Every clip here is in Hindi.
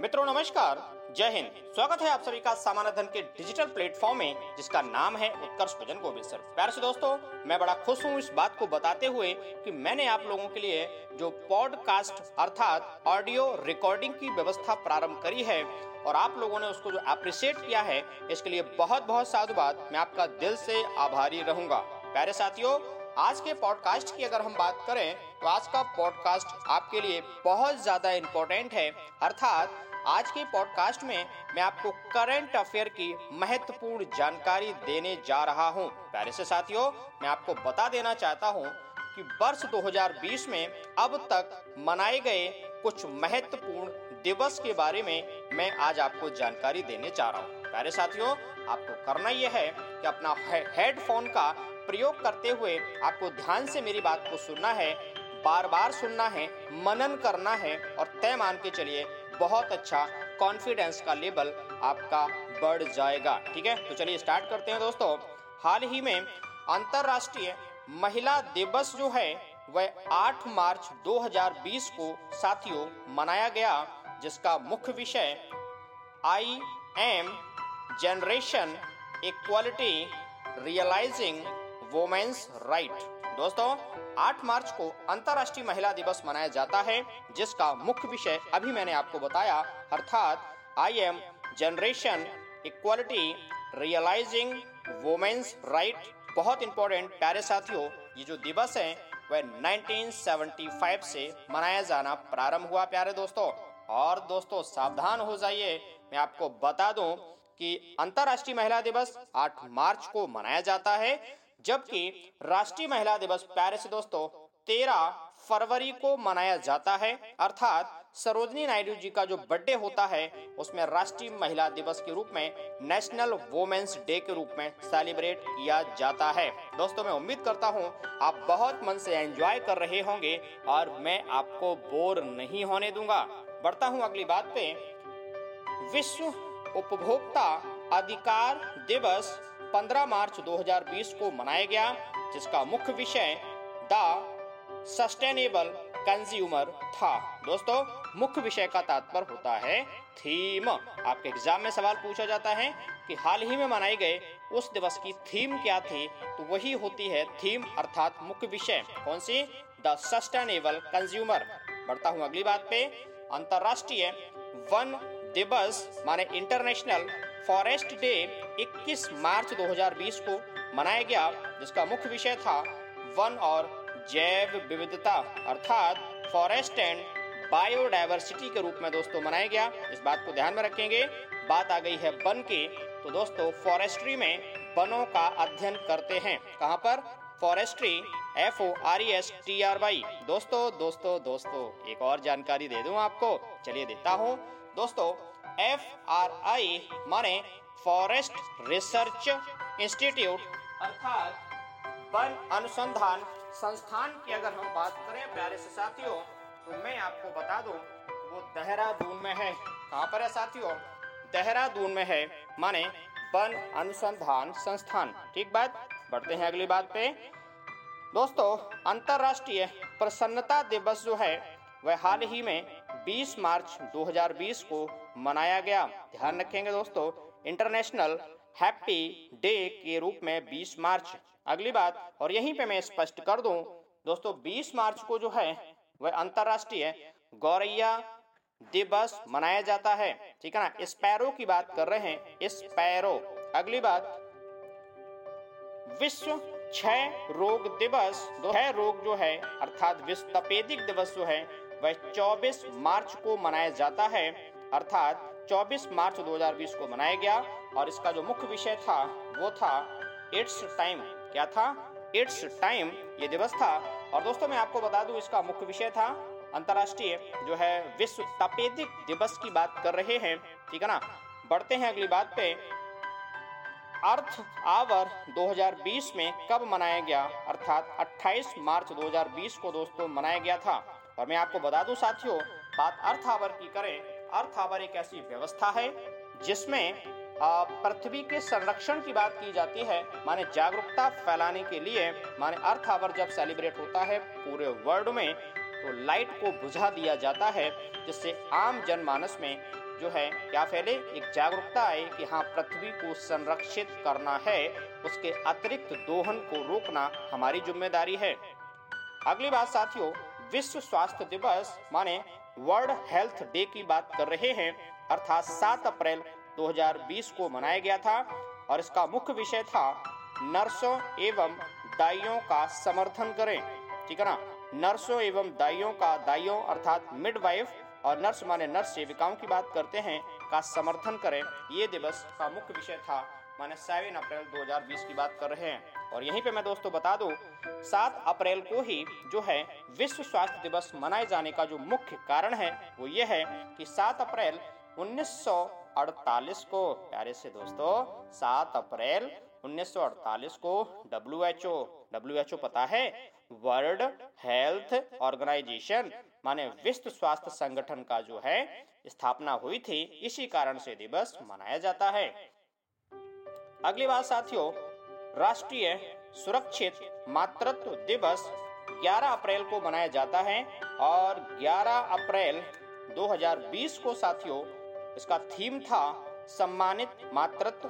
मित्रों, नमस्कार। जय हिंद। स्वागत है आप सभी का सामान्य धन के डिजिटल प्लेटफॉर्म में, जिसका नाम है उत्कर्ष भजन गोविंद सर। प्यार से दोस्तों, मैं बड़ा खुश हूँ इस बात को बताते हुए कि मैंने आप लोगों के लिए जो पॉडकास्ट, अर्थात ऑडियो रिकॉर्डिंग की व्यवस्था प्रारंभ करी है, और आप लोगों ने उसको जो अप्रिशिएट किया है, इसके लिए बहुत बहुत साधुवाद। मैं आपका दिल से आभारी रहूँगा। प्यारे साथियों आज के पॉडकास्ट की अगर हम बात करें तो आज का पॉडकास्ट आपके लिए बहुत ज़्यादा इम्पोर्टेंट है अर्थात, आज के पॉडकास्ट में मैं आपको करंट अफेयर की महत्वपूर्ण जानकारी देने जा रहा हूँ। प्यारे से साथियों, मैं आपको बता देना चाहता हूँ कि वर्ष 2020 में अब तक मनाए गए कुछ महत्वपूर्ण दिवस के बारे में मैं आज आपको जानकारी देने जा रहा हूँ प्यारे साथियों, आपको करना यह है कि अपना हेडफोन का प्रयोग करते हुए आपको ध्यान से मेरी बात को सुनना है बार बार सुनना है, मनन करना है और तय मान के चलिए, बहुत अच्छा कॉन्फिडेंस का लेवल आपका बढ़ जाएगा। ठीक है? तो चलिए स्टार्ट करते हैं दोस्तों। हाल ही में अंतरराष्ट्रीय महिला दिवस जो है, वह 8 मार्च 2020 को साथियों मनाया गया, जिसका मुख्य विषय I am generation equality realising women's right दोस्तों 8 मार्च को अंतर्राष्ट्रीय महिला दिवस मनाया जाता है, जिसका मुख्य विषय अभी मैंने आपको बताया, अर्थात I am generation equality realising women's right बहुत इंपॉर्टेंट प्यारे साथियों, ये जो दिवस है, वह 1975 से मनाया जाना प्रारंभ हुआ, प्यारे दोस्तों। और दोस्तों, सावधान हो जाइए, मैं आपको बता दूँ कि अंतर्राष्ट्रीय महिला दिवस 8 मार्च को मनाया जाता है जबकि राष्ट्रीय महिला दिवस प्यारे से दोस्तों, तेरह फरवरी को मनाया जाता है। अर्थात सरोजनी नायडू जी का जो बर्थडे होता है, उसमें राष्ट्रीय महिला दिवस के रूप में नेशनल वुमेन्स डे के रूप में सेलिब्रेट किया जाता है। दोस्तों, मैं उम्मीद करता हूँ, आप बहुत मन से एंजॉय कर रहे होंगे और मैं आपको बोर नहीं होने दूँगा। बढ़ता हूँ अगली बात पे। विश्व उपभोक्ता अधिकार दिवस 15 मार्च 2020 को मनाया गया, जिसका मुख्य विषय द सस्टेनेबल कंज्यूमर था। दोस्तों, मुख्य विषय का तात्पर्य होता है थीम। आपके एग्ज़ाम में सवाल पूछा जाता है कि हाल ही में मनाए गए उस दिवस की थीम क्या थी तो वही होती है थीम, अर्थात मुख्य विषय। कौन सी? The sustainable consumer. बढ़ता हूँ अगली बात पे। अंतरराष्ट्रीय वन दिवस, माने इंटरनेशनल फॉरेस्ट डे 21 मार्च 2020 को मनाया गया, जिसका मुख्य विषय था वन और जैव विविधता, अर्थात फॉरेस्ट एंड बायोडाइवर्सिटी के रूप में दोस्तों मनाया गया। इस बात को ध्यान में रखेंगे। बात आ गई है वन की तो दोस्तों फॉरेस्ट्री में वनों का अध्ययन करते हैं। कहाँ पर? Forestry, F O R E S T R Y. दोस्तों दोस्तों दोस्तों, एक और जानकारी दे दूँ आपको। चलिए देता हूँ। दोस्तों, एफ़ आर आई माने फॉरेस्ट रिसर्च इंस्टीट्यूट, अर्थात वन अनुसंधान संस्थान की अगर हम बात करें, प्यारे से साथियों तो मैं आपको बता दूँ, वो देहरादून में है। कहाँ पर है साथियों? देहरादून में है, माने वन अनुसंधान संस्थान। ठीक बात? बढ़ते हैं अगली बात पे। दोस्तों, अंतरराष्ट्रीय प्रसन्नता दिवस जो है, वह हाल ही में 20 मार्च 2020 को मनाया गया। ध्यान रखेंगे दोस्तों इंटरनेशनल हैप्पी डे के रूप में 20 मार्च। अगली बात, और यहीं पे मैं स्पष्ट कर दूँ, दोस्तों 20 मार्च को जो है, वह अंतरराष्ट्रीय गौरैया दिवस मनाया जाता है। ठीक है ना? स्पैरो की बात कर रहे हैं, स्पैरो। अगली बात, विश्व छह रोग दिवस है रोग जो है, अर्थात विश्व तपेदिक दिवस जो है, वह 24 मार्च को मनाया जाता है। अर्थात 24 मार्च 2020 को मनाया गया और इसका जो मुख्य विषय था, वो था इट्स टाइम। क्या था? इट्स टाइम, ये दिवस था। और दोस्तों, मैं आपको बता दूँ, इसका मुख्य विषय था अंतरराष्ट्रीय जो है विश्व तपेदिक दिवस की बात कर रहे हैं। ठीक है ना? बढ़ते हैं अगली बात पे। अर्थ आवर 2020 में कब मनाया गया? अर्थात 28 मार्च 2020 को दोस्तों मनाया गया था। और मैं आपको बता दूँ साथियों, बात अर्थ आवर की करें अर्थ आवर एक ऐसी व्यवस्था है, जिसमें पृथ्वी के संरक्षण की बात की जाती है, माने जागरूकता फैलाने के लिए, माने अर्थ आवर जब सेलिब्रेट होता है पूरे वर्ल्ड में तो लाइट को बुझा दिया जाता है, जिससे आम जनमानस में जो है, क्या फैले? एक जागरूकता आए कि हाँ पृथ्वी को संरक्षित करना है, उसके अतिरिक्त दोहन को रोकना हमारी ज़िम्मेदारी है। अगली बात साथियों, विश्व स्वास्थ्य दिवस, माने वर्ल्ड हेल्थ डे की बात कर रहे हैं। अर्थात 7 अप्रैल 2020 को मनाया गया था और इसका मुख्य विषय था नर्सों एवं दाइयों का समर्थन करें। ठीक है ना? नर्सों एवं दाइयों का दाइयों अर्थात मिडवाइफ और नर्स माने नर्स सेविकाओं की बात करते हैं, का समर्थन करें। ये दिवस का मुख्य विषय था माने सेवन अप्रैल 2020 की बात कर रहे हैं। और यहीं पे मैं दोस्तों बता दूँ, सात अप्रैल को ही जो है विश्व स्वास्थ्य दिवस मनाए जाने का जो मुख्य कारण है, वो ये है कि सात अप्रैल 1948 को, प्यारे से दोस्तों, सात अप्रैल 1948 को W H O W H O पता है? वर्ल्ड हेल्थ ऑर्गेनाइजेशन माने विश्व स्वास्थ्य संगठन का जो है, स्थापना हुई थी, इसी कारण से दिवस मनाया जाता है। अगली बात साथियों, राष्ट्रीय सुरक्षित मातृत्व दिवस 11 अप्रैल को मनाया जाता है और 11 अप्रैल 2020 को साथियों, इसका थीम था सम्मानित मातृत्व।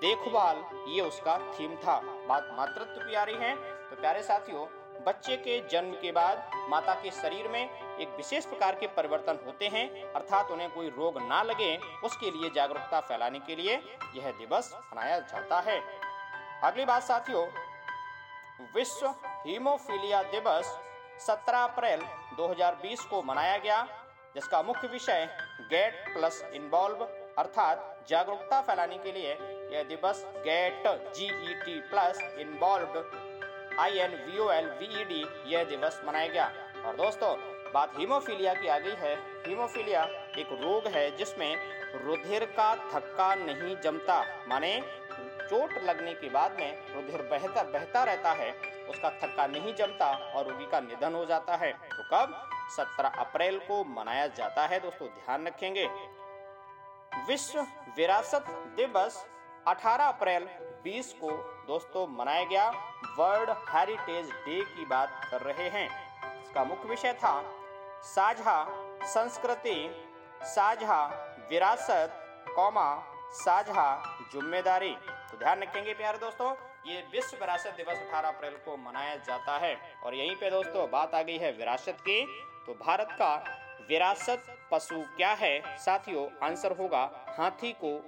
देखभाल, ये उसका थीम था। बात मातृत्व रही है तो प्यारे साथियों बच्चे के जन्म के बाद माता के शरीर में एक विशेष प्रकार के परिवर्तन होते हैं, अर्थात उन्हें कोई रोग ना लगे, उसके लिए जागरूकता फैलाने के लिए यह दिवस मनाया जाता है। अगली बात साथियों, विश्व हीमोफीलिया दिवस 17 अप्रैल 2020 को मनाया गया, जिसका मुख्य विषय गेट प्लस इन्वॉल्व, अर्थात जागरूकता फैलाने के लिए यह दिवस get G E T plus involve I N V O L V E D यह दिवस मनाया गया। और दोस्तों, बात हीमोफीलिया की आ गई है। हीमोफीलिया एक रोग है जिसमें रुधिर का थक्का नहीं जमता, माने चोट लगने के बाद में रुधिर बहता बहता रहता है, उसका थक्का नहीं जमता और रोगी का निधन हो जाता है। तो कब? 17 अप्रैल को मनाया जाता है दोस्तों, ध्यान रखेंगे। विश्व विरासत दिवस 18 अप्रैल 20 को दोस्तों, मनाया गया वर्ल्ड हेरिटेज डे की बात कर रहे हैं। इसका मुख्य विषय था, साझा संस्कृति, साझा विरासत, कौमा, साझा ज़िम्मेदारी। तो ध्यान रखेंगे प्यारे दोस्तों, ये विश्व विरासत दिवस 18 अप्रैल को मनाया जाता है। और यहीं पे दोस्तों, बात आ गई है विरासत की। तो भारत का विरासत पशु क्या है? साथियों, आंसर होगा, हाथी को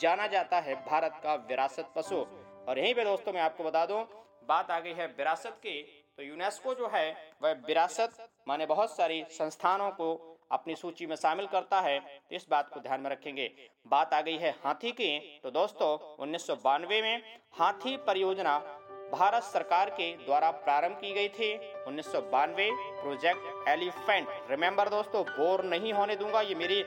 जाना जाता है भारत का विरासत पशु। और यहीं पे दोस्तों मैं आपको बता दूँ, बात आ गई है विरासत की तो यूनेस्को जो है, वह विरासत माने बहुत सारी संस्थानों को अपनी सूची में शामिल करता है तो इस बात को ध्यान में रखेंगे। बात आ गई है हाथी की तो दोस्तों, उन्नीस सौ बानवे में हाथी परियोजना भारत सरकार के द्वारा प्रारंभ की गई थी। उन्नीस सौ बानवे प्रोजेक्ट एलिफेंट रिमेम्बर दोस्तों, बोर नहीं होने दूँगा, ये मेरी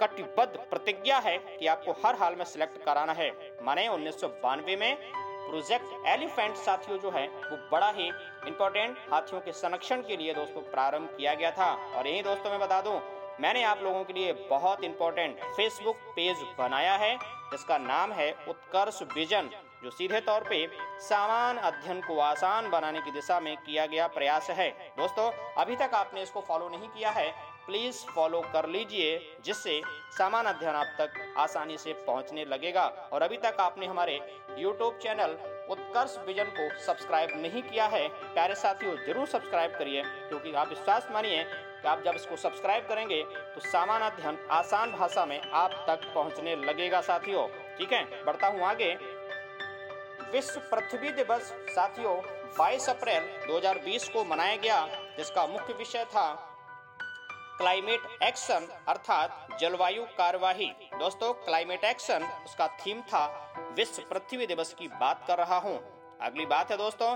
कटिबद्ध प्रतिज्ञा है कि आपको हर हाल में सिलेक्ट कराना है। माने उन्नीस में प्रोजेक्ट एलिफेंट साथियों जो है, वो बड़ा ही इंपॉर्टेंट हाथियों के संरक्षण के लिए दोस्तों प्रारंभ किया गया था। और यही दोस्तों मैं बता दूँ, मैंने आप लोगों के लिए बहुत इंपॉर्टेंट फेसबुक पेज बनाया है, जिसका नाम है उत्कर्ष विजन, जो सीधे तौर पे सामान अध्ययन को आसान बनाने की दिशा में किया गया प्रयास है। दोस्तों, अभी तक आपने इसको फॉलो नहीं किया है प्लीज़ फॉलो कर लीजिए, जिससे सामान अध्ययन आप तक आसानी से पहुँचने लगेगा। और अभी तक आपने हमारे यूट्यूब चैनल उत्कर्ष विजन को सब्सक्राइब नहीं किया है, प्यारे साथियों, ज़रूर सब्सक्राइब करिए, क्योंकि आप विश्वास मानिए कि आप जब इसको सब्सक्राइब करेंगे तो सामान अध्ययन आसान भाषा में आप तक पहुँचने लगेगा, साथियों। ठीक है? बढ़ता हूँ आगे। विश्व पृथ्वी दिवस, साथियों 22 अप्रैल 2020 को मनाया गया, जिसका मुख्य विषय था क्लाइमेट एक्शन अर्थात जलवायु कार्यवाही दोस्तों, क्लाइमेट एक्शन, उसका थीम था विश्व पृथ्वी दिवस की बात कर रहा हूँ। अगली बात है दोस्तों,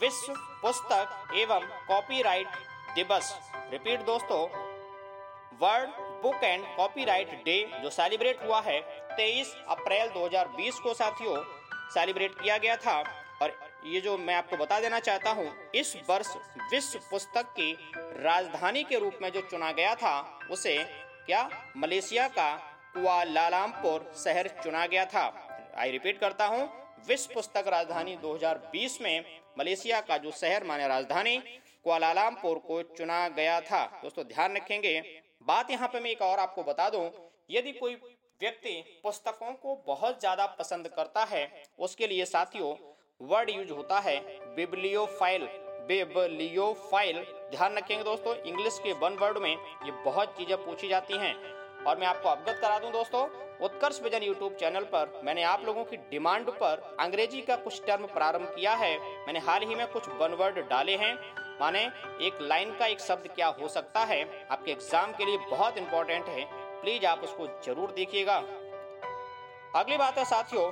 विश्व पुस्तक एवं कॉपीराइट दिवस। रिपीट दोस्तों world book and copyright day जो सेलिब्रेट हुआ है 23 अप्रैल 2020 को साथियों सेलिब्रेट किया गया था। ये जो मैं आपको बता देना चाहता हूँ, इस वर्ष विश्व पुस्तक की राजधानी के रूप में जो चुना गया था, उसे क्या मलेशिया का कुआलालमपुर शहर चुना गया था? आई रिपीट करता हूँ, विश्व पुस्तक राजधानी 2020 में मलेशिया का जो शहर माने राजधानी, कुआलालमपुर को चुना गया था। दोस्तों, ध्यान रखेंगे, बात यहाँ पे मैं एक और आपको बता दूँ, यदि कोई व्यक्ति पुस्तकों को बहुत ज़्यादा पसंद करता है, उसके लिए साथियों वर्ड यूज़ होता है बिब्लियोफाइल बिब्लियोफाइल ध्यान रखेंगे दोस्तों इंग्लिश के वन वर्ड में ये बहुत चीज़ें पूछी जाती हैं। और मैं आपको अवगत करा दूँ दोस्तों, उत्कर्ष विजन यूट्यूब चैनल पर मैंने आप लोगों की डिमांड पर अंग्रेज़ी का कुछ टर्म प्रारंभ किया है। मैंने हाल ही में कुछ वन वर्ड डाले हैं। माने एक लाइन का एक शब्द क्या हो सकता है? आपके एग्ज़ाम के लिए बहुत इंपॉर्टेंट है। प्लीज़ आप उसको ज़रूर देखिएगा। अगली बात है साथियों,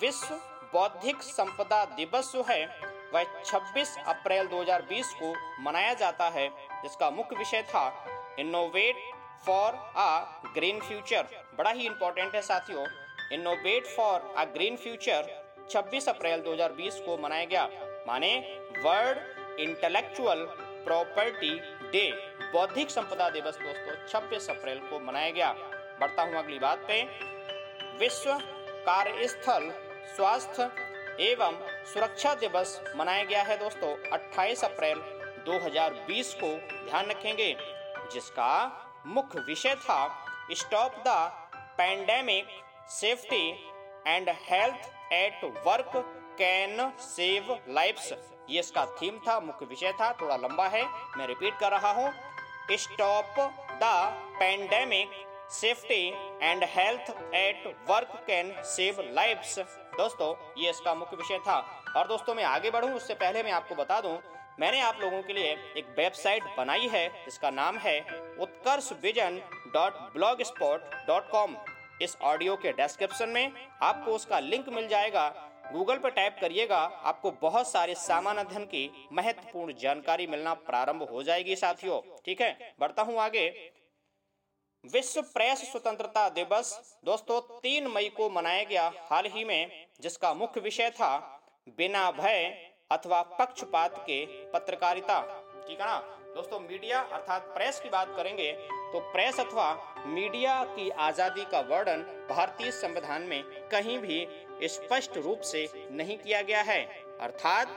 विश्व बौद्धिक संपदा दिवस जो है, वह 26 अप्रैल 2020 को मनाया जाता है, जिसका मुख्य विषय था innovate for a green future बड़ा ही इंपॉर्टेंट है साथियों innovate for a green future 26 अप्रैल 2020 को मनाया गया, माने वर्ल्ड इंटेलेक्चुअल प्रॉपर्टी डे बौद्धिक संपदा दिवस दोस्तों 26 अप्रैल को मनाया गया। बढ़ता हूँ अगली बात पे। विश्व कार्यस्थल स्वास्थ्य एवं सुरक्षा दिवस मनाया गया है दोस्तों। 28 अप्रैल 2020 को ध्यान रखेंगे, जिसका मुख्य विषय था stop the pandemic safety and health at work can save lifes ये इसका थीम था, मुख्य विषय था, थोड़ा लंबा है, मैं रिपीट कर रहा हूँ। Stop the pandemic safety and health at work can save lifes दोस्तों, ये इसका मुख्य विषय था। और दोस्तों, मैं आगे बढ़ूं, उससे पहले मैं आपको बता दूँ, मैंने आप लोगों के लिए एक वेबसाइट बनाई है, जिसका नाम है Utkarsh vision dot blogspot dot com इस ऑडियो के डिस्क्रिप्शन में आपको उसका लिंक मिल जाएगा। गूगल पर टाइप करिएगा, आपको बहुत सारे सामान अध्ययन की महत्वपूर्ण जानकारी मिलना प्रारंभ हो जाएगी, साथियों। ठीक है? बढ़ता हूँ आगे। विश्व प्रेस स्वतंत्रता दिवस, दोस्तों, तीन मई को मनाया गया। हाल ही में जिसका मुख्य विषय था बिना भय अथवा पक्षपात के पत्रकारिता। ठीक है ना? दोस्तों, मीडिया अर्थात प्रेस की बात करेंगे तो प्रेस अथवा मीडिया की आज़ादी का वर्णन भारतीय संविधान में कहीं भी स्पष्ट रूप से नहीं किया गया है। अर्थात,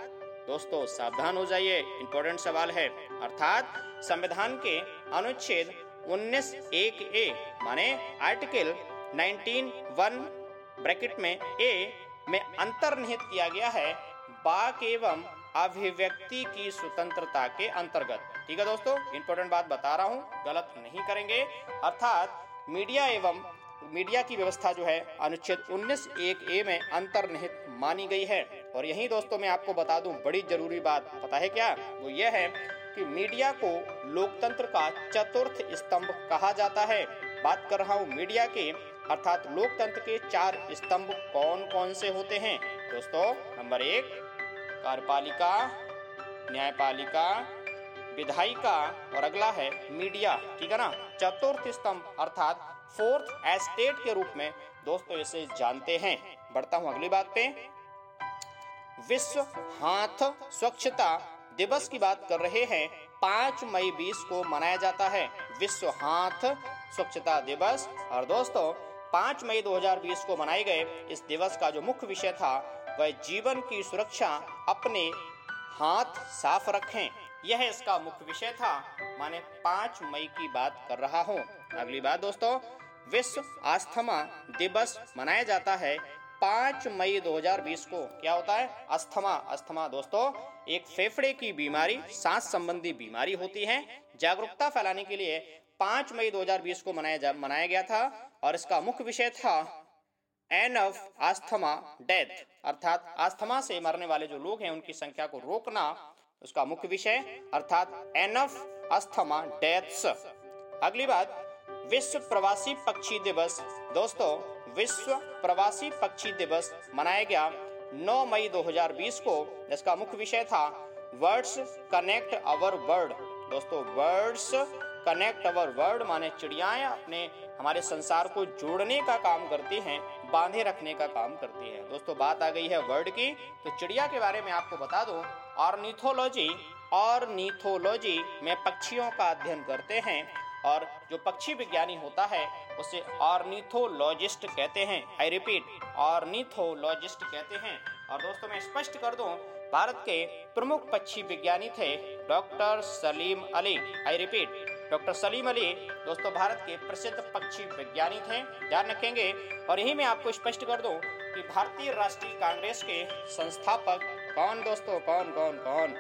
दोस्तों, सावधान हो जाइए, इंपॉर्टेंट सवाल है। अर्थात, संविधान के अनुच्छेद 19 एक ए, माने आर्टिकल 19 वन ब्रैकेट में ए में अंतर्निहित किया गया है। बाक एवं अभिव्यक्ति की स्वतंत्रता के अंतर्गत। ठीक है दोस्तों, इंपॉर्टेंट बात बता रहा हूँ, गलत नहीं करेंगे। अर्थात, मीडिया एवं मीडिया की व्यवस्था जो है, अनुच्छेद 19 एक ए में अंतर्निहित मानी गई है। और यही दोस्तों मैं आपको बता दूँ, बड़ी ज़रूरी बात, पता है क्या? वो यह है कि मीडिया को लोकतंत्र का चतुर्थ स्तंभ कहा जाता है। बात कर रहा हूँ मीडिया के अर्थात लोकतंत्र के चार स्तंभ कौन कौन से होते हैं? दोस्तों, नंबर एक, कार्यपालिका, न्यायपालिका, विधायिका और अगला है मीडिया, ठीक है ना? चतुर्थ स्तंभ, अर्थात फोर्थ एस्टेट के रूप में दोस्तों इसे जानते हैं। बढ़ता हूँ अगली बात पे। विश्व हाथ स्वच्छता दिवस की बात कर रहे हैं। पाँच मई बीस को मनाया जाता है। विश्व हाथ स्वच्छता दिवस। और दोस्तों पाँच मई 2020 को मनाए गए इस दिवस का जो मुख्य विषय था, वह जीवन की सुरक्षा अपने हाथ साफ़ रखें। यह इसका मुख्य विषय था। माने पाँच मई की बात कर रहा हूँ। अगली बात दोस्तों, विश्व आस्थमा दिवस मनाया जाता है पाँच मई 2020 को। क्या होता है? अस्थमा अस्थमा दोस्तों, एक फेफड़े की बीमारी, सांस संबंधी बीमारी होती है। जागरूकता फैलाने के लिए पाँच मई 2020 को मनाया जा, मनाया गया था। और इसका मुख्य विषय था एन ऑफ़ आस्थमा, डेथ, अर्थात आस्थमा से मरने वाले जो लोग हैं, उनकी संख्या को रोकना उसका मुख्य विषय, अर्थात एन ऑफ़ अस्थमा डेथ्स। अगली बात, विश्व प्रवासी पक्षी दिवस। दोस्तों, विश्व प्रवासी पक्षी दिवस मनाया गया 9 मई 2020 को। जिसका मुख्य विषय था वर्ड्स कनेक्ट अवर वर्ड। दोस्तों, वर्ड्स कनेक्ट अवर वर्ल्ड माने चिड़ियाएँ अपने हमारे संसार को जोड़ने का काम करती हैं, बांधे रखने का काम करती हैं। दोस्तों, बात आ गई है वर्ड की तो चिड़िया के बारे में आपको बता दो और नीथोलॉजी में पक्षियों का अध्ययन करते हैं, और जो पक्षी विज्ञानी होता है, उसे ऑर्निथोलॉजिस्ट कहते हैं। आई रिपीट ऑर्निथोलॉजिस्ट कहते हैं। और दोस्तों, मैं स्पष्ट कर दूँ, भारत के प्रमुख पक्षी विज्ञानी थे doctor Salim Ali. I repeat doctor Salim Ali दोस्तों भारत के प्रसिद्ध पक्षी वैज्ञानिक हैं, ध्यान रखेंगे। और यही मैं आपको स्पष्ट कर दूँ कि भारतीय राष्ट्रीय कांग्रेस के संस्थापक कौन दोस्तों, कौन कौन कौन?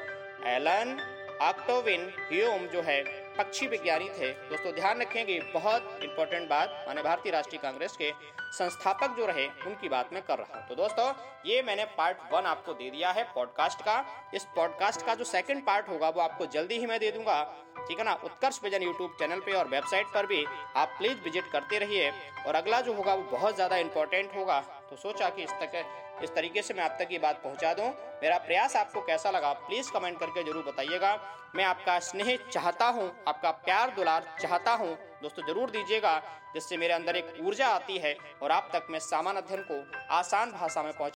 एलन ऑक्टोविन ह्यूम जो है पक्षी विज्ञानी थे। दोस्तों, ध्यान रखेंगे, बहुत इंपॉर्टेंट बात माने भारतीय राष्ट्रीय कांग्रेस के संस्थापक जो रहे, उनकी बात मैं कर रहा हूँ। तो दोस्तों, ये मैंने पार्ट वन आपको दे दिया है पॉडकास्ट का। इस पॉडकास्ट का जो सेकंड पार्ट होगा, वो आपको जल्दी ही मैं दे दूँगा। ठीक है ना? उत्कर्ष विजन यूट्यूब चैनल पे और वेबसाइट पर भी आप प्लीज़ विज़िट करते रहिए। और अगला जो होगा, वो बहुत ज़्यादा इंपॉर्टेंट होगा। तो सोचा कि इस तक इस तरीके से मैं आप तक ये बात पहुँचा दूँ। मेरा प्रयास आपको कैसा लगा प्लीज़ कमेंट करके ज़रूर बताइएगा। मैं आपका स्नेह चाहता हूँ, आपका प्यार दुलार चाहता हूँ, दोस्तों ज़रूर दीजिएगा, जिससे मेरे अंदर एक ऊर्जा आती है और आप तक मैं सामान्य अध्ययन को आसान भाषा में पहुँच